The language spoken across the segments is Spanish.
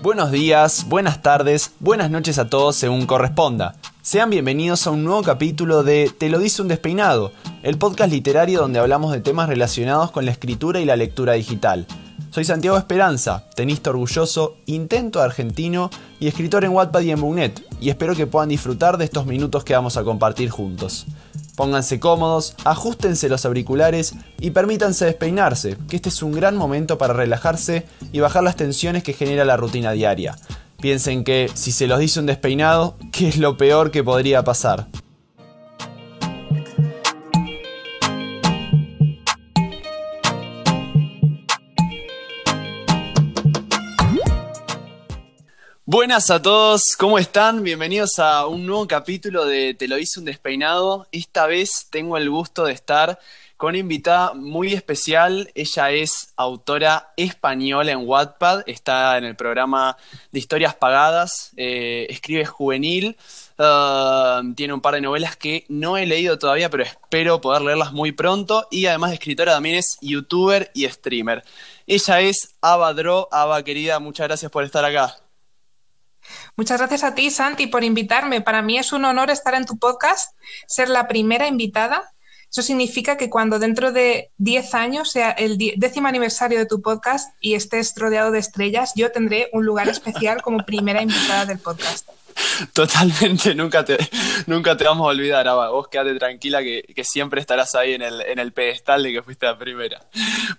Buenos días, buenas tardes, buenas noches a todos según corresponda. Sean bienvenidos a un nuevo capítulo de Te lo dice un despeinado, el podcast literario donde hablamos de temas relacionados con la escritura y la lectura digital. Soy Santiago Esperanza, tenista orgulloso, intento argentino y escritor en Wattpad y en Boonet, y espero que puedan disfrutar de estos minutos que vamos a compartir juntos. Pónganse cómodos, ajustense los auriculares y permítanse despeinarse, que este es un gran momento para relajarse y bajar las tensiones que genera la rutina diaria. Piensen que si se los dice un despeinado, ¿qué es lo peor que podría pasar? Buenas a todos, ¿cómo están? Bienvenidos a un nuevo capítulo de Te lo hice un despeinado. Esta vez tengo el gusto de estar con una invitada muy especial. Ella es autora española en Wattpad, está en el programa de historias pagadas, eh, escribe juvenil, uh, tiene un par de novelas que no he leído todavía, pero espero poder leerlas muy pronto. Y además de escritora también es youtuber y streamer. Ella es Ava Dro. Ava, querida, muchas gracias por estar acá. Muchas gracias a ti, Santi, por invitarme. Para mí es un honor estar en tu podcast, ser la primera invitada. Eso significa que cuando dentro de 10 años sea el décimo aniversario de tu podcast y estés rodeado de estrellas, yo tendré un lugar especial como primera invitada del podcast. Totalmente, nunca te, nunca te vamos a olvidar. Vos quédate tranquila que, que, siempre estarás ahí en el, en el pedestal de que fuiste la primera.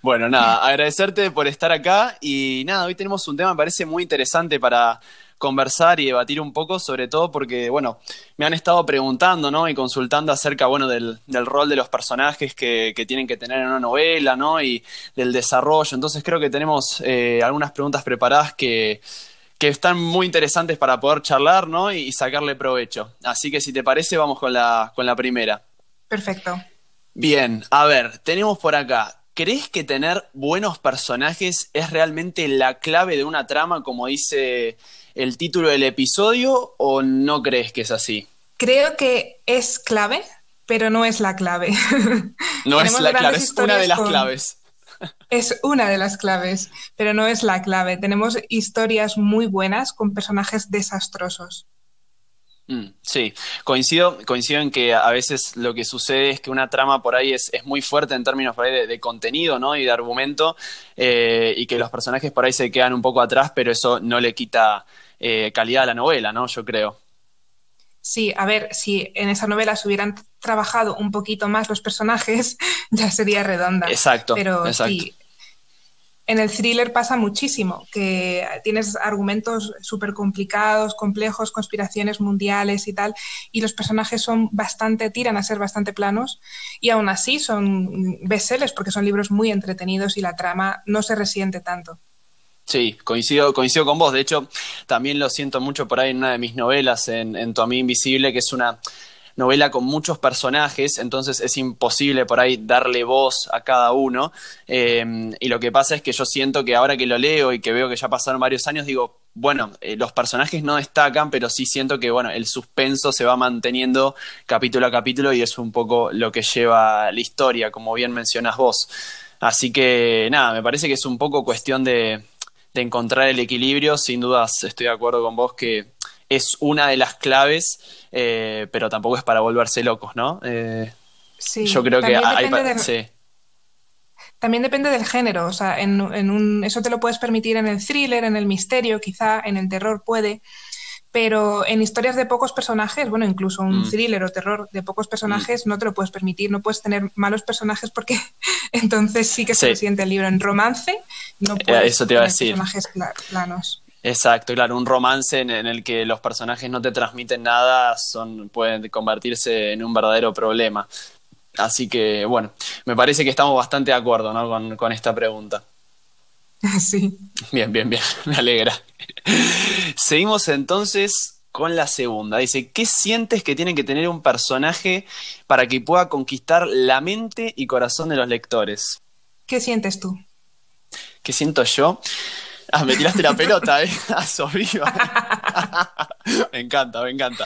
Bueno, nada, agradecerte por estar acá y nada, hoy tenemos un tema, me parece muy interesante para, conversar y debatir un poco, sobre todo porque, bueno, me han estado preguntando, ¿no? Y consultando acerca, bueno, del, rol de los personajes que, tienen que tener en una novela, ¿no? Y del desarrollo. Entonces creo que tenemos eh, algunas preguntas preparadas que, que están muy interesantes para poder charlar, ¿no? Y, sacarle provecho. Así que si te parece, vamos con la, con la primera. Perfecto. Bien, a ver, tenemos por acá. ¿Crees que tener buenos personajes es realmente la clave de una trama, como dice el título del episodio o no crees que es así? Creo que es clave, pero no es la clave. No es la clave, es una de las claves. Es una de las claves, pero no es la clave. Tenemos historias muy buenas con personajes desastrosos. Mm, sí, coincido, coincido en que a veces lo que sucede es que una trama por ahí es, es muy fuerte en términos por ahí de, contenido ¿no? y de argumento eh, y que los personajes por ahí se quedan un poco atrás, pero eso no le quita eh, calidad a la novela, ¿no? Yo creo. Sí, a ver, si en esa novela se hubieran trabajado un poquito más los personajes, ya sería redonda. Exacto. Pero exacto. sí, en el thriller pasa muchísimo, que tienes argumentos súper complicados, complejos, conspiraciones mundiales y tal, y los personajes son bastante, tiran a ser bastante planos, y aún así son bestsellers porque son libros muy entretenidos y la trama no se resiente tanto. Sí, coincido, coincido con vos. De hecho, también lo siento mucho por ahí en una de mis novelas, en, en Tu Amigo Invisible, que es una novela con muchos personajes, entonces es imposible por ahí darle voz a cada uno. Eh, y lo que pasa es que yo siento que ahora que lo leo y que veo que ya pasaron varios años, digo, bueno, eh, los personajes no destacan, pero sí siento que, bueno, el suspenso se va manteniendo capítulo a capítulo y es un poco lo que lleva la historia, como bien mencionas vos. Así que, nada, me parece que es un poco cuestión de, de encontrar el equilibrio. Sin dudas estoy de acuerdo con vos que es una de las claves, eh, pero tampoco es para volverse locos, ¿no? Eh, sí, yo creo que hay... sí. También depende del género, o sea, en, un, eso te lo puedes permitir en el thriller, en el misterio, quizá en el terror puede, pero en historias de pocos personajes, bueno, incluso un mm. thriller o terror de pocos personajes, mm. no te lo puedes permitir, no puedes tener malos personajes porque entonces sí que se siente el libro. En romance no eh, puedes eso te iba a decir. personajes planos. Exacto, claro, un romance en, el que los personajes no te transmiten nada son, pueden convertirse en un verdadero problema. Así que, bueno, me parece que estamos bastante de acuerdo ¿no? con, con esta pregunta. Sí. Bien, bien, bien, me alegra. Seguimos entonces con la segunda. Dice, ¿qué sientes que tiene que tener un personaje para que pueda conquistar la mente y corazón de los lectores? ¿Qué sientes tú? ¿Qué siento yo? Ah, me tiraste la pelota, ¿eh? me encanta, me encanta.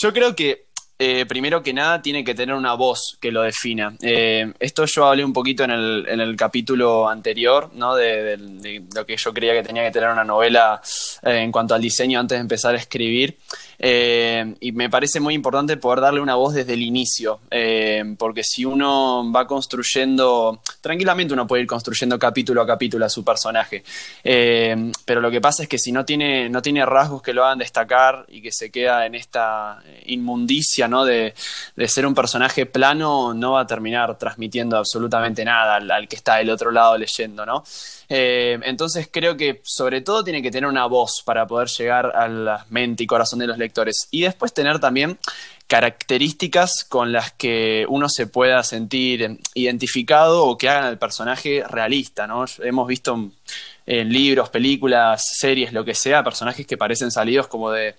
Yo creo que eh, primero que nada tiene que tener una voz que lo defina. Eh, esto yo hablé un poquito en el, en el capítulo anterior, ¿no? De, lo que yo creía que tenía que tener una novela eh, en cuanto al diseño antes de empezar a escribir. Y me parece muy importante poder darle una voz desde el inicio, porque si uno va construyendo, tranquilamente uno puede ir construyendo capítulo a capítulo a su personaje, pero lo que pasa es que si no tiene, no tiene rasgos que lo hagan destacar y que se queda en esta inmundicia ¿no? de, ser un personaje plano, no va a terminar transmitiendo absolutamente nada al, al que está del otro lado leyendo, ¿no? Eh, entonces creo que sobre todo tiene que tener una voz para poder llegar a la mente y corazón de los lectores. Y después tener también características con las que uno se pueda sentir identificado o que hagan al personaje realista, ¿no? Hemos visto en libros, películas, series, lo que sea, personajes que parecen salidos como de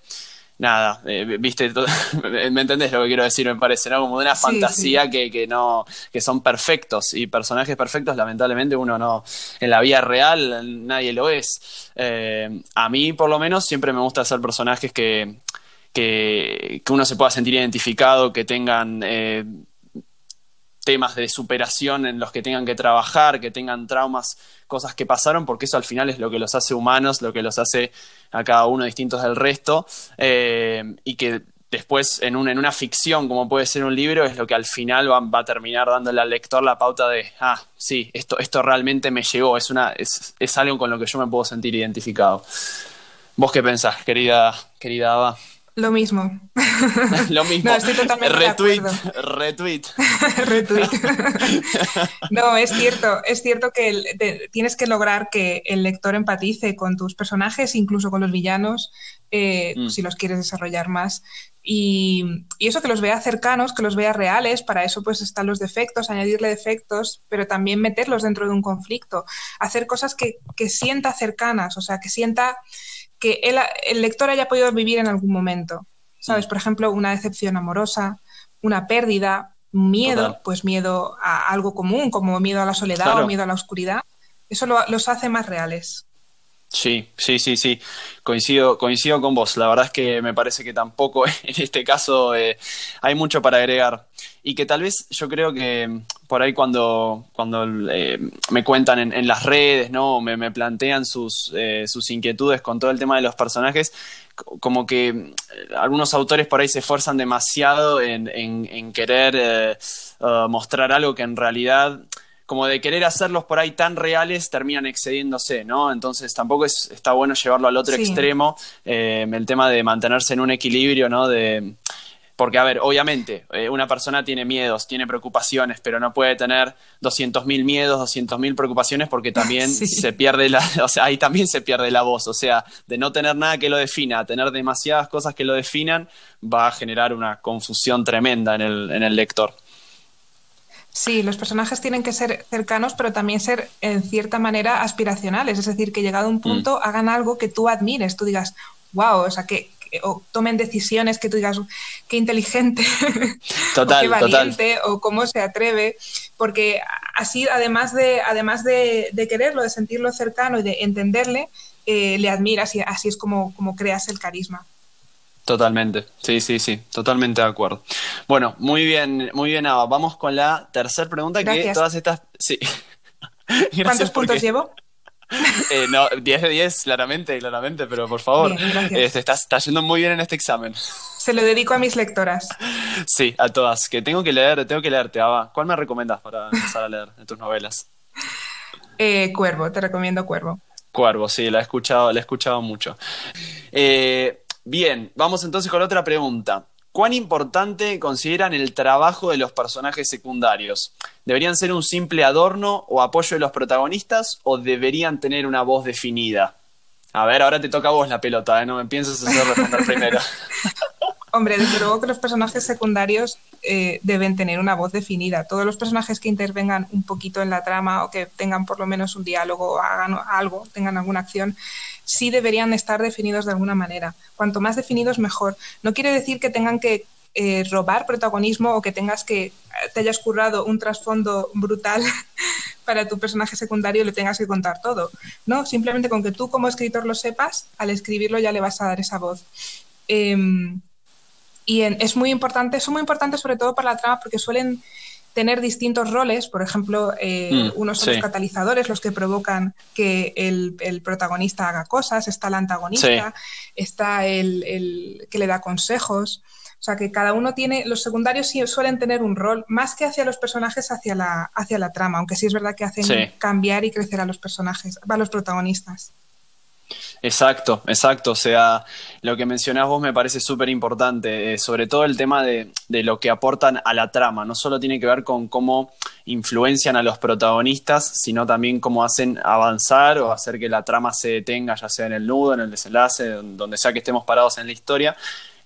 nada, eh, viste, me entendés lo que quiero decir, me parece, ¿no? Como de una fantasía Que, que, no, que son perfectos y personajes perfectos, lamentablemente uno no, en la vida real nadie lo es. Eh, a mí, por lo menos, siempre me gusta hacer personajes que, que, que uno se pueda sentir identificado, que tengan eh, temas de superación en los que tengan que trabajar, que tengan traumas, cosas que pasaron, porque eso al final es lo que los hace humanos, lo que los hace a cada uno distintos del resto, eh, y que después en, una ficción como puede ser un libro es lo que al final va, a terminar dándole al lector la pauta de, ah, sí, esto, esto realmente me llegó, es, es algo con lo que yo me puedo sentir identificado. ¿Vos qué pensás, querida, querida Ava? Lo mismo. Lo mismo. No, estoy totalmente retweet, de acuerdo. retweet. retweet. no, es cierto, es cierto que el, de, tienes que lograr que el lector empatice con tus personajes, incluso con los villanos, eh, mm. si los quieres desarrollar más. Y, y, eso que los vea cercanos, que los vea reales, para eso pues están los defectos, añadirle defectos, pero también meterlos dentro de un conflicto, hacer cosas que, que sienta cercanas, o sea, que sienta que el, el, lector haya podido vivir en algún momento. ¿Sabes? Por ejemplo, una decepción amorosa, una pérdida, miedo, Total. pues miedo a algo común, como miedo a la soledad claro. o miedo a la oscuridad. Eso lo, los hace más reales. Sí, sí, sí, sí. Coincido, coincido con vos. La verdad es que me parece que tampoco en este caso eh, hay mucho para agregar. Y que tal vez yo creo que por ahí cuando, cuando eh, me cuentan en, en, las redes, ¿no? Me, me plantean sus, eh, sus inquietudes con todo el tema de los personajes, como que algunos autores por ahí se esfuerzan demasiado en, en, en querer uh, mostrar algo que en realidad como de querer hacerlos por ahí tan reales, terminan excediéndose, ¿no? Entonces tampoco es, está bueno llevarlo al otro sí. extremo, eh, el tema de mantenerse en un equilibrio, ¿no? De, porque, a ver, obviamente, eh, una persona tiene miedos, tiene preocupaciones, pero no puede tener 200.000 miedos, 200.000 preocupaciones, porque también sí. se pierde la, o sea, ahí también se pierde la voz, o sea, de no tener nada que lo defina, tener demasiadas cosas que lo definan, va a generar una confusión tremenda en el, en el lector. Sí, los personajes tienen que ser cercanos, pero también ser en cierta manera aspiracionales, es decir, que llegado a un punto mm. hagan algo que tú admires, tú digas, wow, o sea, que, que o tomen decisiones que tú digas, qué inteligente, total, o qué valiente, total. o cómo se atreve, porque así, además de, además de, de quererlo, de sentirlo cercano y de entenderle, eh, le admiras y así es como, como creas el carisma. Totalmente, sí, sí, sí, totalmente de acuerdo. Bueno, muy bien, muy bien, Ava. Vamos con la tercera pregunta Gracias. que todas estas... Sí. ¿Cuántos puntos llevo? Eh, no, 10 de 10, claramente, claramente, pero por favor, bien, eh, estás, estás yendo muy bien en este examen. Se lo dedico a mis lectoras. Sí, a todas, que tengo que leer, tengo que leerte, Ava. ¿Cuál me recomiendas para empezar a leer en tus novelas? Eh, Cuervo, te recomiendo Cuervo. Cuervo, sí, la he escuchado, la he escuchado mucho. Eh, Bien, vamos entonces con otra pregunta. ¿Cuán importante consideran el trabajo de los personajes secundarios? ¿Deberían ser un simple adorno o apoyo de los protagonistas o deberían tener una voz definida? A ver, ahora te toca a vos la pelota, ¿eh? no me pienses hacer responder primero. Hombre, desde luego que los personajes secundarios eh, deben tener una voz definida. Todos los personajes que intervengan un poquito en la trama o que tengan por lo menos un diálogo o hagan algo, tengan alguna acción, sí deberían estar definidos de alguna manera. Cuanto más definidos, mejor. No quiere decir que tengan que eh, robar protagonismo o que tengas que te hayas currado un trasfondo brutal para tu personaje secundario y le tengas que contar todo. No, simplemente con que tú como escritor lo sepas, al escribirlo ya le vas a dar esa voz. Eh, y es muy importante, son muy importantes sobre todo para la trama porque suelen tener distintos roles, por ejemplo, eh, mm, unos son los catalizadores, los que provocan que el, protagonista haga cosas, está el antagonista, está el, que le da consejos. O sea que cada uno tiene, los secundarios suelen tener un rol más que hacia los personajes, hacia la, hacia la trama, aunque sí es verdad que hacen cambiar y crecer a los personajes, a los protagonistas. Exacto, exacto. O sea, lo que mencionás vos me parece súper importante, eh, sobre todo el tema de, de, lo que aportan a la trama. No solo tiene que ver con cómo influencian a los protagonistas, sino también cómo hacen avanzar o hacer que la trama se detenga, ya sea en el nudo, en el desenlace, donde sea que estemos parados en la historia.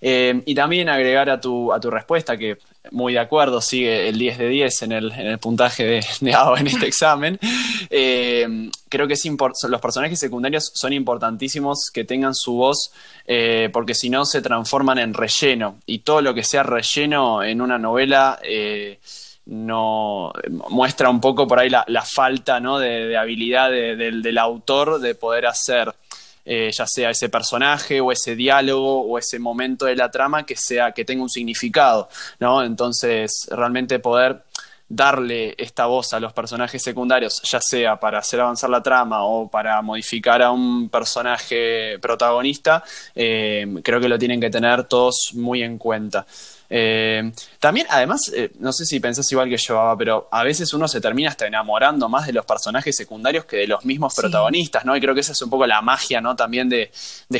Eh, y también agregar a tu, a tu respuesta, que muy de acuerdo, sigue el 10 de 10 en el, en el puntaje de, de en este examen. Eh, creo que es los personajes secundarios son importantísimos que tengan su voz, eh, porque si no se transforman en relleno. Y todo lo que sea relleno en una novela no muestra un poco por ahí la, falta ¿no? de, habilidad del autor de poder hacer eh, ya sea ese personaje o ese diálogo o ese momento de la trama que sea que tenga un significado, ¿no? Entonces, realmente poder darle esta voz a los personajes secundarios, ya sea para hacer avanzar la trama o para modificar a un personaje protagonista, eh, creo que lo tienen que tener todos muy en cuenta. Eh, también, además, eh, no sé si pensás igual que yo, pero a veces uno se termina hasta enamorando más de los personajes secundarios que de los mismos protagonistas, ¿no? Y creo que esa es un poco la magia, ¿no? También de,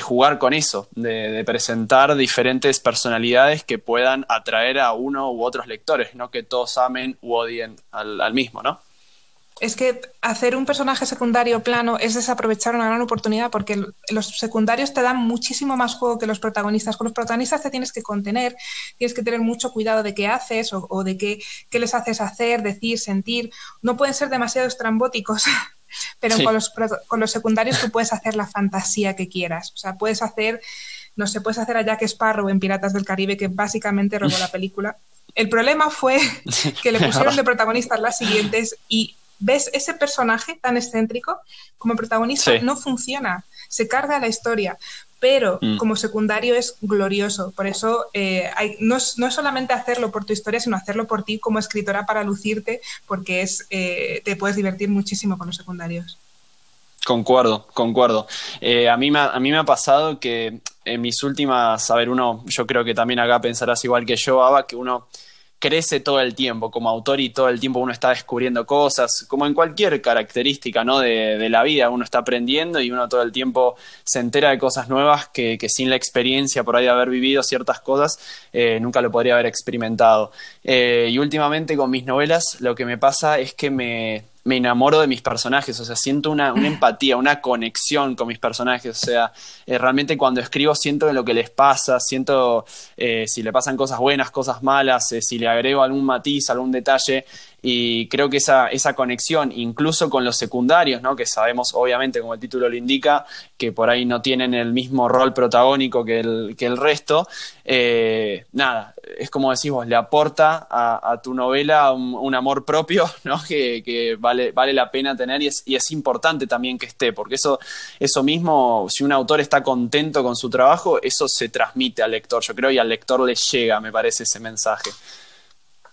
jugar con eso, de, presentar diferentes personalidades que puedan atraer a uno u otros lectores, no que todos amen u odien al, al mismo, ¿no? Es que hacer un personaje secundario plano es desaprovechar una gran oportunidad porque los secundarios te dan muchísimo más juego que los protagonistas. Con los protagonistas te tienes que contener, tienes que tener mucho cuidado de qué haces o, de qué, les haces hacer, decir, sentir. No pueden ser demasiado estrambóticos. Pero con, los, con los secundarios tú puedes hacer la fantasía que quieras. O sea, puedes hacer, no sé, puedes hacer a Jack Sparrow en Piratas del Caribe, que básicamente robó la película. El problema fue que le pusieron de protagonistas las siguientes y ves ese personaje tan excéntrico como protagonista no funciona, se carga la historia, pero mm. como secundario es glorioso. Por eso eh, no, es, solamente hacerlo por tu historia, sino hacerlo por ti como escritora para lucirte, porque es, eh, te puedes divertir muchísimo con los secundarios. Concuerdo, concuerdo. Eh, a, mí me, a mí me ha pasado que en mis últimas, a ver, uno, yo creo que también acá pensarás igual que yo, Ava, que uno crece todo el tiempo como autor y todo el tiempo uno está descubriendo cosas, como en cualquier característica ¿no? de, la vida, uno está aprendiendo y uno todo el tiempo se entera de cosas nuevas que, sin la experiencia por ahí de haber vivido ciertas cosas eh, nunca lo podría haber experimentado. Eh, y últimamente con mis novelas lo que me pasa es que me, me enamoro de mis personajes, o sea, siento una, empatía, una conexión con mis personajes, o sea, eh, realmente cuando escribo siento lo que les pasa, siento eh, si le pasan cosas buenas, cosas malas, eh, si le agrego algún matiz, algún detalle, y creo que esa, esa conexión, incluso con los secundarios, ¿no? que sabemos, obviamente, como el título lo indica, que por ahí no tienen el mismo rol protagónico que el, que el resto, eh, nada, es como decimos, le aporta a, tu novela un, amor propio ¿no? que, que, vale, vale la pena tener y es, y es importante también que esté, porque eso, eso mismo, si un autor está contento con su trabajo, eso se transmite al lector, yo creo, y al lector le llega, me parece, ese mensaje.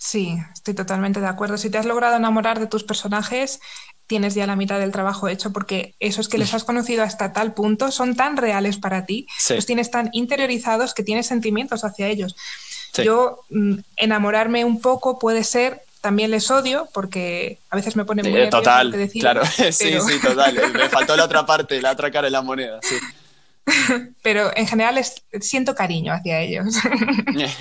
Sí, estoy totalmente de acuerdo. Si te has logrado enamorar de tus personajes, tienes ya la mitad del trabajo hecho porque esos que les has conocido hasta tal punto son tan reales para ti, los tienes tan interiorizados que tienes sentimientos hacia ellos. Yo mm, enamorarme un poco puede ser también les odio porque a veces me pone muy eh, total, claro, sí, sí, total. Me faltó la otra parte, la otra cara de la moneda, sí. pero en general siento cariño hacia ellos.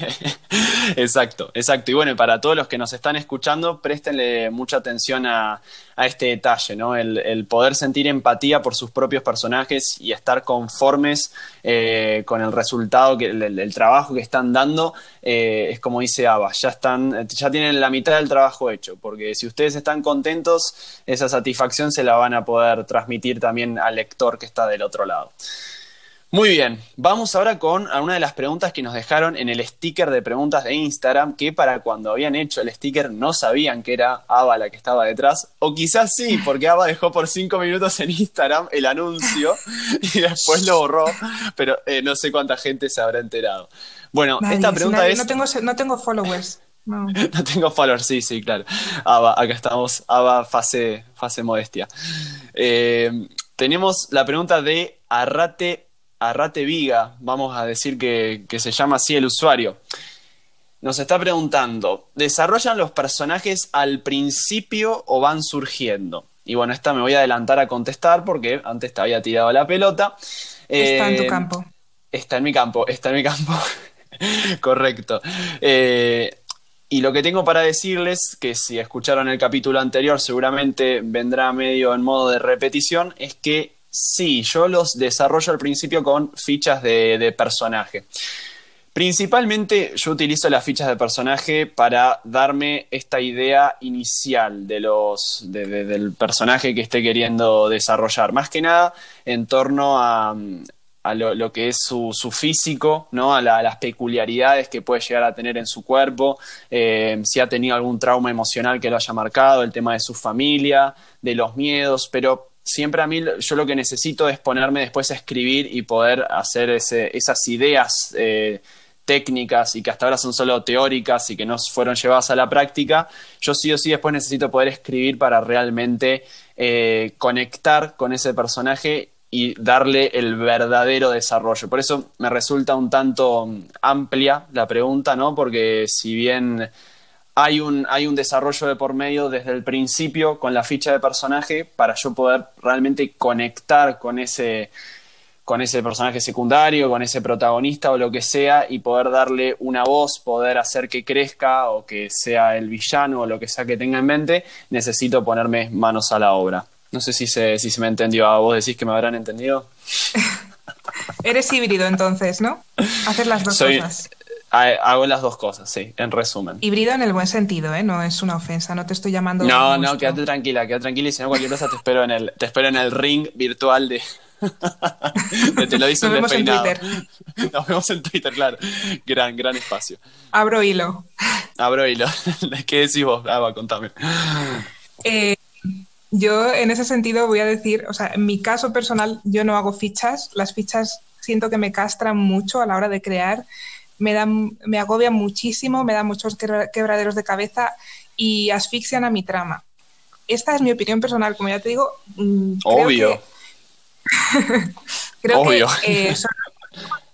exacto, exacto. Y bueno, para todos los que nos están escuchando, préstenle mucha atención a, este detalle, ¿no? El, poder sentir empatía por sus propios personajes y estar conformes eh, con el resultado, que el, trabajo que están dando, eh, es como dice Ava, ya están, ya tienen la mitad del trabajo hecho, porque si ustedes están contentos, esa satisfacción se la van a poder transmitir también al lector que está del otro lado. Muy bien, vamos ahora con una de las preguntas que nos dejaron en el sticker de preguntas de Instagram, que para cuando habían hecho el sticker no sabían que era Ava la que estaba detrás, o quizás sí, porque Ava dejó por cinco minutos en Instagram el anuncio y después lo borró, pero eh, no sé cuánta gente se habrá enterado. Bueno, esta pregunta es... No tengo, no tengo followers. No. no tengo followers, sí, sí, claro. Ava, acá estamos, Ava, fase, fase modestia. Eh, tenemos la pregunta de Arrate, Arrate Viga, vamos a decir que, que se llama así el usuario. Nos está preguntando, ¿desarrollan los personajes al principio o van surgiendo? Y bueno, esta me voy a adelantar a contestar porque antes te había tirado la pelota. Está en tu Eh, campo. Está en mi campo, está en mi campo. Correcto. Eh, y lo que tengo para decirles, que si escucharon el capítulo anterior seguramente vendrá medio en modo de repetición, es que sí, yo los desarrollo al principio con fichas de, personaje. Principalmente yo utilizo las fichas de personaje para darme esta idea inicial de los, de- de- del personaje que esté queriendo desarrollar. Más que nada en torno a, lo, que es su, físico, ¿no? a las peculiaridades que puede llegar a tener en su cuerpo, eh, si ha tenido algún trauma emocional que lo haya marcado, el tema de su familia, de los miedos, pero siempre a mí yo lo que necesito es ponerme después a escribir y poder hacer esas ideas eh, técnicas y que hasta ahora son solo teóricas y que no fueron llevadas a la práctica, yo sí o sí después necesito poder escribir para realmente eh, conectar con ese personaje y darle el verdadero desarrollo. Por eso me resulta un tanto mm, amplia la pregunta, ¿no? Porque si bien hay un, hay un desarrollo de por medio desde el principio con la ficha de personaje para yo poder realmente conectar con ese, con ese personaje secundario, con ese protagonista o lo que sea, y poder darle una voz, poder hacer que crezca o que sea el villano o lo que sea que tenga en mente, necesito ponerme manos a la obra. No sé si se, si se me entendió. ¿A vos decís que me habrán entendido? Eres híbrido entonces, ¿no? Haces las dos Soy- cosas. Ha- Hago las dos cosas, sí, en resumen. Híbrido en el buen sentido, ¿eh? No es una ofensa, no te estoy llamando. No, no, quédate tranquila, quédate tranquila y si no cualquier cosa te espero en el, te espero en el ring virtual de, de te lo dice Nos vemos en despeinado. Nos vemos en Twitter, claro. Gran, gran espacio. Abro hilo. Abro hilo. ¿Qué decís vos? Ah, va, contame. Eh, yo en ese sentido voy a decir, o sea, en mi caso personal yo no hago fichas, las fichas siento que me castran mucho a la hora de crear, me dan, me agobian muchísimo, me dan muchos quebra- quebraderos de cabeza y asfixian a mi trama. Esta es mi opinión personal, como ya te digo. mm, creo Obvio. que- creo Obvio. que eh, sobre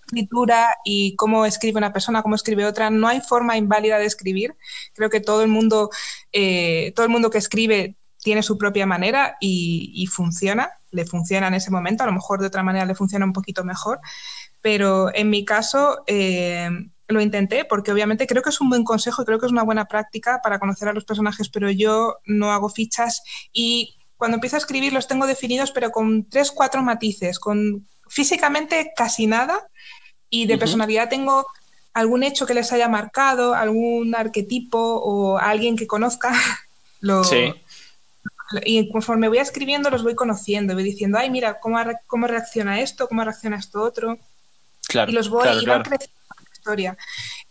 escritura y cómo escribe una persona, cómo escribe otra, no hay forma inválida de escribir. Creo que todo el mundo, eh, todo el mundo que escribe tiene su propia manera y, y funciona, le funciona en ese momento, a lo mejor de otra manera le funciona un poquito mejor, pero en mi caso eh, lo intenté porque obviamente creo que es un buen consejo y creo que es una buena práctica para conocer a los personajes, pero yo no hago fichas y cuando empiezo a escribir los tengo definidos, pero con tres, cuatro matices, con físicamente casi nada y de personalidad tengo algún hecho que les haya marcado, algún arquetipo o alguien que conozca. Lo, Sí. Y conforme voy escribiendo los voy conociendo, voy diciendo, ay, mira, cómo, cómo reacciona esto, cómo reacciona esto otro, Claro. y los voy claro, y van claro. creciendo la historia.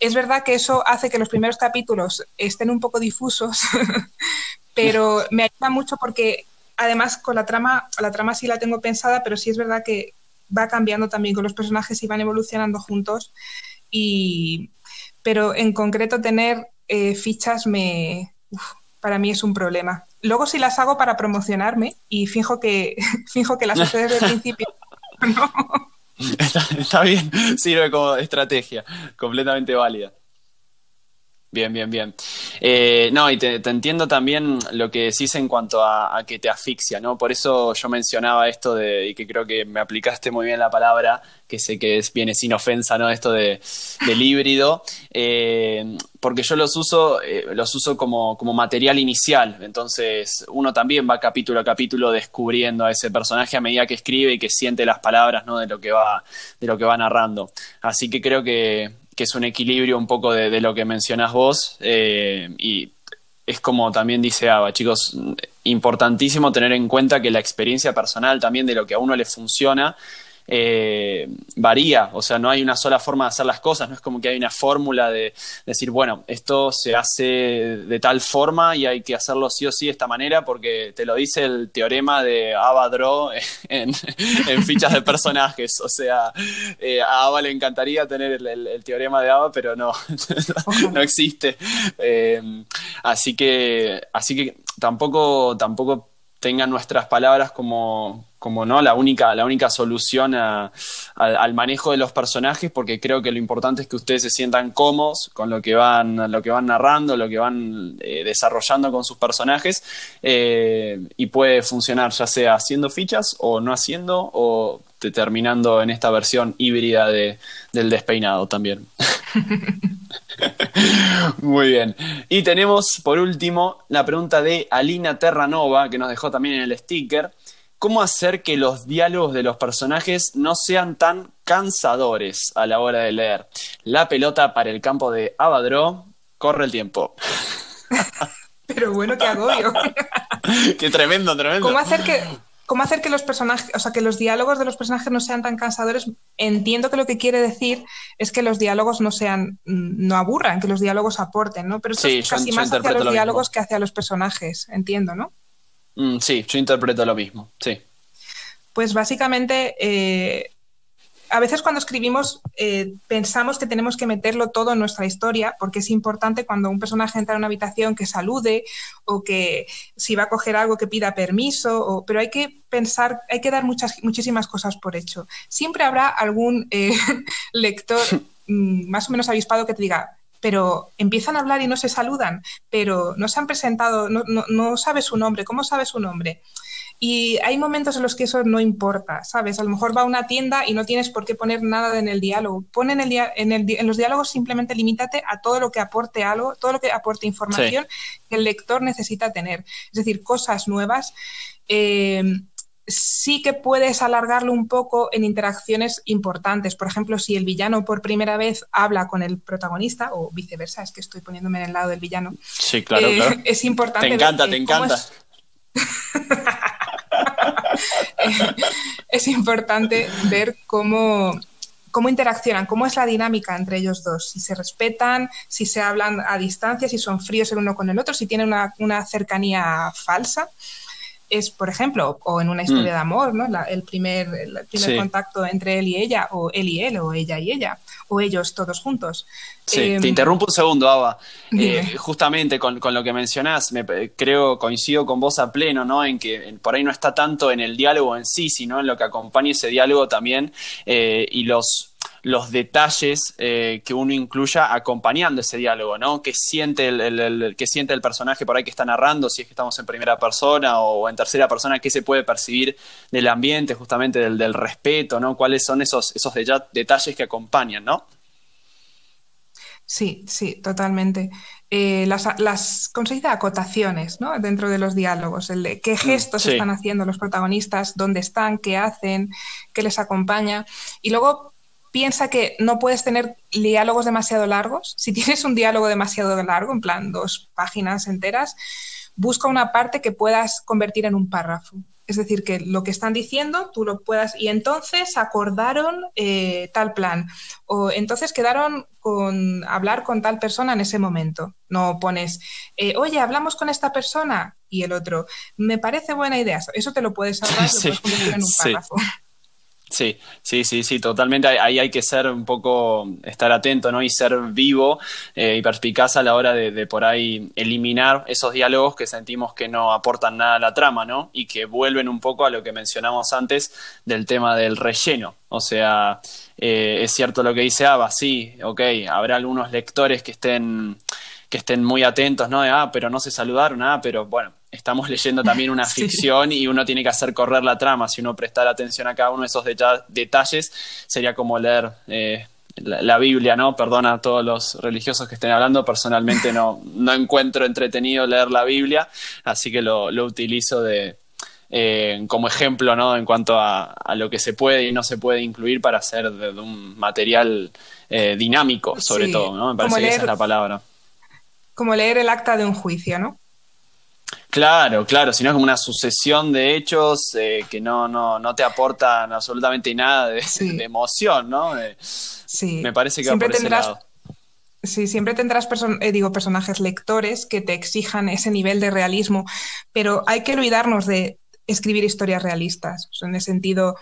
Es verdad que eso hace que los primeros capítulos estén un poco difusos, pero me ayuda mucho porque además con la trama, la trama sí la tengo pensada, pero sí es verdad que va cambiando también con los personajes y van evolucionando juntos. Y, pero en concreto tener eh, fichas me, uf, para mí es un problema. Luego si las hago para promocionarme y fijo que, fijo que las usé desde el principio. No. Está, bien, sirve como estrategia, completamente válida. Bien, bien, bien. Eh, no, y te, entiendo también lo que decís en cuanto a, a que te asfixia, ¿no? Por eso yo mencionaba esto de, y que creo que me aplicaste muy bien la palabra, que sé que es, viene sin ofensa, ¿no? Esto de, del híbrido, eh, porque yo los uso, eh, los uso como, como material inicial, entonces uno también va capítulo a capítulo descubriendo a ese personaje a medida que escribe y que siente las palabras, ¿no? De lo que va, de lo que va narrando. Así que creo que, que es un equilibrio un poco de, lo que mencionás vos eh, y es como también dice Ava, chicos, importantísimo tener en cuenta que la experiencia personal también de lo que a uno le funciona eh, varía, o sea, no hay una sola forma de hacer las cosas, no es como que hay una fórmula de decir, bueno, esto se hace de tal forma y hay que hacerlo sí o sí de esta manera porque te lo dice el teorema de Ava en, en fichas de personajes, o sea, eh, a Ava le encantaría tener el, teorema de Ava, pero no, no existe. Eh, así que, así que tampoco, tampoco tengan nuestras palabras como, como no la única, la única solución al manejo de los personajes, porque creo que lo importante es que ustedes se sientan cómodos con lo que van, lo que van narrando, lo que van eh, desarrollando con sus personajes, eh, y puede funcionar ya sea haciendo fichas o no haciendo, o terminando en esta versión híbrida de, del despeinado también. Muy bien. Y tenemos por último la pregunta de Alina Terranova, que nos dejó también en el sticker. ¿Cómo hacer que los diálogos de los personajes no sean tan cansadores a la hora de leer? La pelota para el campo de Abadro, corre el tiempo. Pero bueno, qué agobio. qué tremendo, tremendo. ¿Cómo hacer que, ¿Cómo hacer que los personajes, o sea, que los diálogos de los personajes no sean tan cansadores? Entiendo que lo que quiere decir es que los diálogos no sean, no aburran, que los diálogos aporten, ¿no? Pero esto es casi más hacia los diálogos que hacia los personajes, entiendo, ¿no? Mm, sí, yo interpreto lo mismo, sí. Pues básicamente eh, a veces cuando escribimos eh, pensamos que tenemos que meterlo todo en nuestra historia, porque es importante cuando un personaje entra en una habitación que salude o que si va a coger algo que pida permiso, pero hay que pensar, hay que dar muchas, muchísimas cosas por hecho. Siempre habrá algún eh, lector mm, más o menos avispado que te diga, pero empiezan a hablar y no se saludan, pero no se han presentado, no, no, no sabe su nombre, ¿cómo sabe su nombre? Y hay momentos en los que eso no importa, ¿sabes? A lo mejor va a una tienda y no tienes por qué poner nada en el diálogo. Pon en, el, en, el, en los diálogos simplemente limítate a todo lo que aporte algo, todo lo que aporte información que el lector necesita tener. Es decir, cosas nuevas. Eh, sí que puedes alargarlo un poco en interacciones importantes. Por ejemplo, si el villano por primera vez habla con el protagonista, o viceversa, es que estoy poniéndome en el lado del villano. Sí, claro, eh, claro. Es importante. Te encanta, te encanta. es importante ver cómo, cómo interaccionan, cómo es la dinámica entre ellos dos, si se respetan, si se hablan a distancia, si son fríos el uno con el otro, si tienen una, cercanía falsa. Es, por ejemplo, o en una historia mm. de amor, ¿no? el primer, el primer contacto entre él y ella, o él y él, o ella y ella, o ellos todos juntos. Sí, te em, interrumpo un segundo, Ava. Eh, justamente con, lo que mencionás, me, creo, coincido con vos a pleno, ¿no? En que por ahí no está tanto en el diálogo en sí, sino en lo que acompaña ese diálogo también eh, y los los detalles eh, que uno incluya acompañando ese diálogo, ¿no? Que siente el, que siente el personaje por ahí que está narrando, si es que estamos en primera persona o en tercera persona, qué se puede percibir del ambiente, justamente del, del respeto, ¿no? ¿Cuáles son esos, esos detalles que acompañan, ¿no? Sí, sí, totalmente. Eh, las, las ¿cómo se dice? Acotaciones, ¿no? Dentro de los diálogos, el de qué mm, gestos están haciendo los protagonistas, dónde están, qué hacen, qué les acompaña. Y luego piensa que no puedes tener diálogos demasiado largos. Si tienes un diálogo demasiado largo, en plan dos páginas enteras, busca una parte que puedas convertir en un párrafo. Es decir, que lo que están diciendo tú lo puedas. Y entonces acordaron eh, tal plan. O entonces quedaron con hablar con tal persona en ese momento. No pones, eh, oye, hablamos con esta persona y el otro. Me parece buena idea. Eso te lo puedes hablar, lo puedes convertir en un párrafo. Sí, sí, sí, sí, totalmente. Ahí hay que ser un poco, estar atento, ¿no? Y ser vivo eh, y perspicaz a la hora de, por ahí eliminar esos diálogos que sentimos que no aportan nada a la trama, ¿no? Y que vuelven un poco a lo que mencionamos antes del tema del relleno. O sea, eh, es cierto lo que dice Ava, sí, ok, habrá algunos lectores que estén, que estén muy atentos, ¿no? De, ah, pero no se saludaron, ah, pero bueno, estamos leyendo también una ficción y uno tiene que hacer correr la trama. Si uno presta atención a cada uno de esos detalles, sería como leer eh, la, Biblia, ¿no? Perdona a todos los religiosos que estén hablando, personalmente no, no encuentro entretenido leer la Biblia, así que lo, utilizo de, eh, como ejemplo, ¿no? En cuanto a, lo que se puede y no se puede incluir para hacer de, un material eh, dinámico, sobre todo, ¿no? Me parece que esa es la palabra. Como leer el acta de un juicio, ¿no? Claro, claro, sino es como una sucesión de hechos eh, que no, no, no te aportan absolutamente nada de, emoción, ¿no? sí. Me parece que siempre va por tendrás, ese lado. Sí, siempre tendrás eh, digo, personajes lectores que te exijan ese nivel de realismo, pero hay que olvidarnos de escribir historias realistas, en el sentido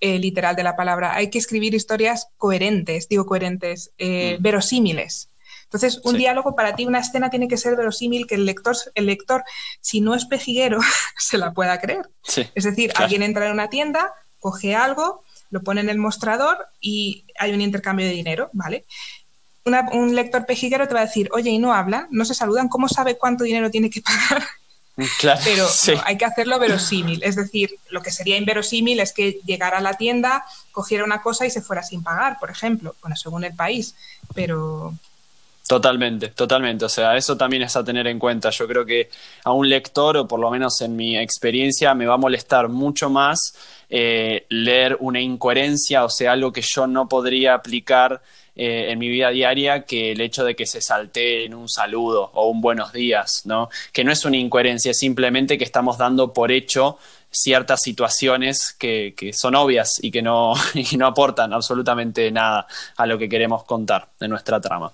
eh, literal de la palabra. Hay que escribir historias coherentes, digo coherentes, mm. verosímiles. Entonces, un diálogo para ti, una escena tiene que ser verosímil, que el lector, el lector si no es pejiguero, se la pueda creer. es decir, alguien entra en una tienda, coge algo, lo pone en el mostrador y hay un intercambio de dinero, ¿vale? un lector pejiguero te va a decir, oye, y no hablan, no se saludan, ¿cómo sabe cuánto dinero tiene que pagar? Claro, Pero hay que hacerlo verosímil. Es decir, lo que sería inverosímil es que llegara a la tienda, cogiera una cosa y se fuera sin pagar, por ejemplo. Bueno, según el país. Pero, Totalmente, totalmente. O sea, eso también es a tener en cuenta. Yo creo que a un lector, o por lo menos en mi experiencia, me va a molestar mucho más eh, leer una incoherencia, o sea, algo que yo no podría aplicar eh, en mi vida diaria que el hecho de que se salte en un saludo o un buenos días, ¿no? Que no es una incoherencia, es simplemente que estamos dando por hecho ciertas situaciones que, que son obvias y que no, y no aportan absolutamente nada a lo que queremos contar de nuestra trama.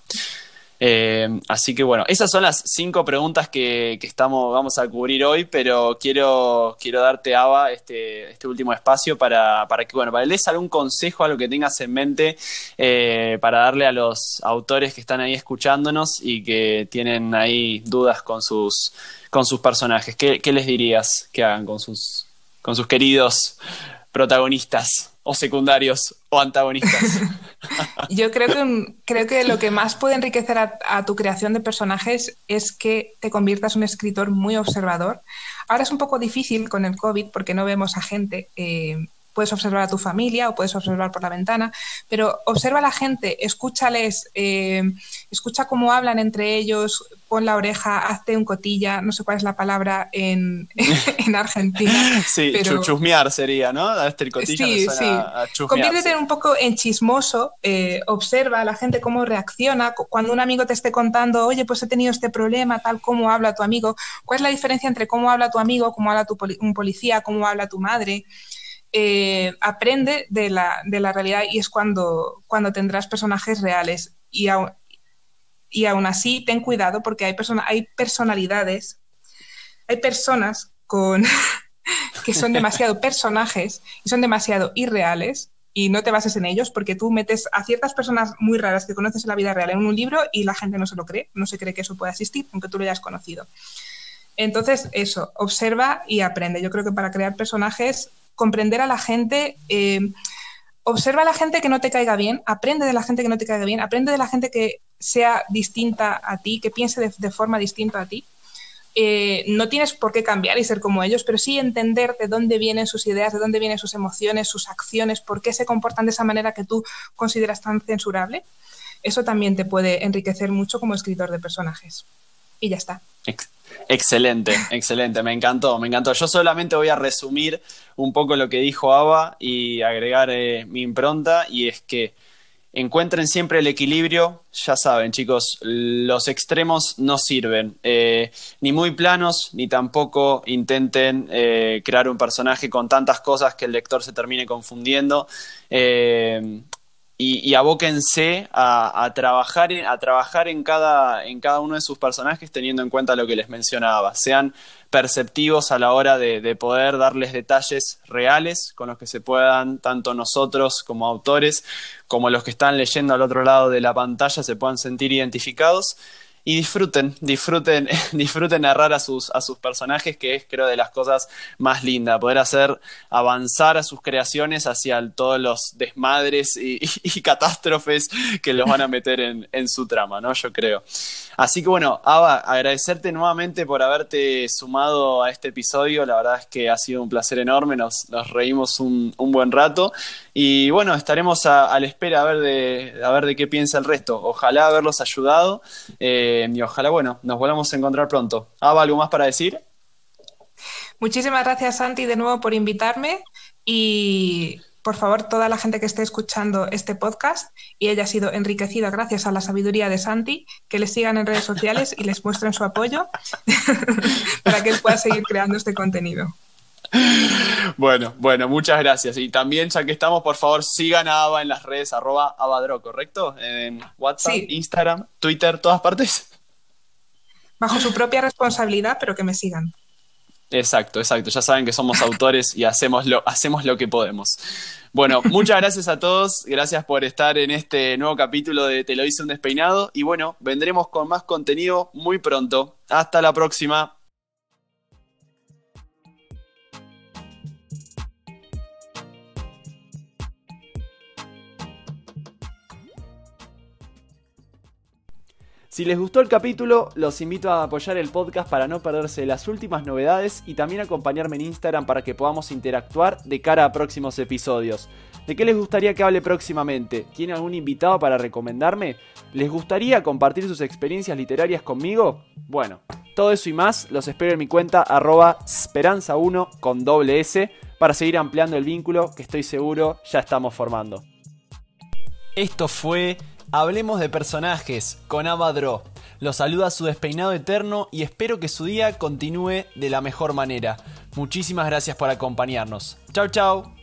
Eh, así que bueno, esas son las cinco preguntas que, estamos, vamos a cubrir hoy, pero quiero, quiero darte, Ava, este, este último espacio para, para que, bueno, para algún consejo a lo que tengas en mente eh, para darle a los autores que están ahí escuchándonos y que tienen ahí dudas con sus, con sus personajes. ¿Qué, qué les dirías que hagan con sus, con sus queridos protagonistas? O secundarios o antagonistas. Yo creo que, creo que lo que más puede enriquecer a, tu creación de personajes es que te conviertas en un escritor muy observador. Ahora es un poco difícil con el COVID porque no vemos a gente. Eh, puedes observar a tu familia o puedes observar por la ventana, pero observa a la gente, escúchales, eh, escucha cómo hablan entre ellos, pon la oreja, hazte un cotilla, no sé cuál es la palabra en, en Argentina. Sí, chusmear sería, ¿no? Este cotilla sí, sí. Conviértete un poco en chismoso, eh, observa a la gente cómo reacciona, cuando un amigo te esté contando, oye, pues he tenido este problema, tal, cómo habla tu amigo, ¿cuál es la diferencia entre cómo habla tu amigo, cómo habla tu un policía, cómo habla tu madre? Eh, aprende de la, de la, realidad y es cuando, cuando tendrás personajes reales. Y, y aún así, ten cuidado porque hay, persona, hay personalidades, hay personas con que son demasiado personajes y son demasiado irreales y no te bases en ellos porque tú metes a ciertas personas muy raras que conoces en la vida real en un libro y la gente no se lo cree, no se cree que eso pueda existir, aunque tú lo hayas conocido. Entonces, eso, observa y aprende. Yo creo que para crear personajes comprender a la gente. Eh, observa a la gente que no te caiga bien, aprende de la gente que no te caiga bien, aprende de la gente que sea distinta a ti, que piense de, forma distinta a ti. Eh, no tienes por qué cambiar y ser como ellos, pero sí entender de dónde vienen sus ideas, de dónde vienen sus emociones, sus acciones, por qué se comportan de esa manera que tú consideras tan censurable. Eso también te puede enriquecer mucho como escritor de personajes. Y ya está. Excelente, excelente, me encantó, me encantó. Yo solamente voy a resumir un poco lo que dijo Ava y agregar eh, mi impronta y es que encuentren siempre el equilibrio, ya saben chicos, los extremos no sirven, eh, ni muy planos, ni tampoco intenten eh, crear un personaje con tantas cosas que el lector se termine confundiendo y, abóquense a, trabajar, en, a trabajar en, cada, en cada uno de sus personajes teniendo en cuenta lo que les mencionaba. Sean perceptivos a la hora de, de, poder darles detalles reales con los que se puedan, tanto nosotros como autores, como los que están leyendo al otro lado de la pantalla, se puedan sentir identificados y disfruten, disfruten, disfruten narrar a sus, a sus personajes, que es creo de las cosas más lindas, poder hacer avanzar a sus creaciones hacia todos los desmadres y, catástrofes que los van a meter en, en, su trama, ¿no? Yo creo. Así que bueno, Ava, agradecerte nuevamente por haberte sumado a este episodio, la verdad es que ha sido un placer enorme, nos, reímos un, buen rato y bueno, estaremos a, la espera a ver, de, ver de qué piensa el resto, ojalá haberlos ayudado. Eh, y ojalá, bueno, nos volvamos a encontrar pronto. ¿Ava, algo más para decir? Muchísimas gracias, Santi, de nuevo por invitarme y por favor, toda la gente que esté escuchando este podcast y haya sido enriquecida gracias a la sabiduría de Santi, que les sigan en redes sociales y les muestren su apoyo para que él pueda seguir creando este contenido. Bueno, bueno, muchas gracias. Y también, ya que estamos, por favor, sigan a Ava en las redes, arroba Abadro, ¿correcto? En WhatsApp, Instagram, Twitter, todas partes. Bajo su propia responsabilidad, pero que me sigan. Exacto, exacto. Ya saben que somos autores y hacemos lo, hacemos lo que podemos. Bueno, muchas gracias a todos. Gracias por estar en este nuevo capítulo de Te lo hice un despeinado. Y bueno, vendremos con más contenido muy pronto. Hasta la próxima. Si les gustó el capítulo, los invito a apoyar el podcast para no perderse las últimas novedades y también acompañarme en Instagram para que podamos interactuar de cara a próximos episodios. ¿De qué les gustaría que hable próximamente? ¿Tiene algún invitado para recomendarme? ¿Les gustaría compartir sus experiencias literarias conmigo? Bueno, todo eso y más los espero en mi cuenta arroba speranza1 con doble S para seguir ampliando el vínculo que estoy seguro ya estamos formando. Esto fue Hablemos de personajes con Abadro. Los saluda su despeinado eterno y espero que su día continúe de la mejor manera. Muchísimas gracias por acompañarnos. Chao, chao.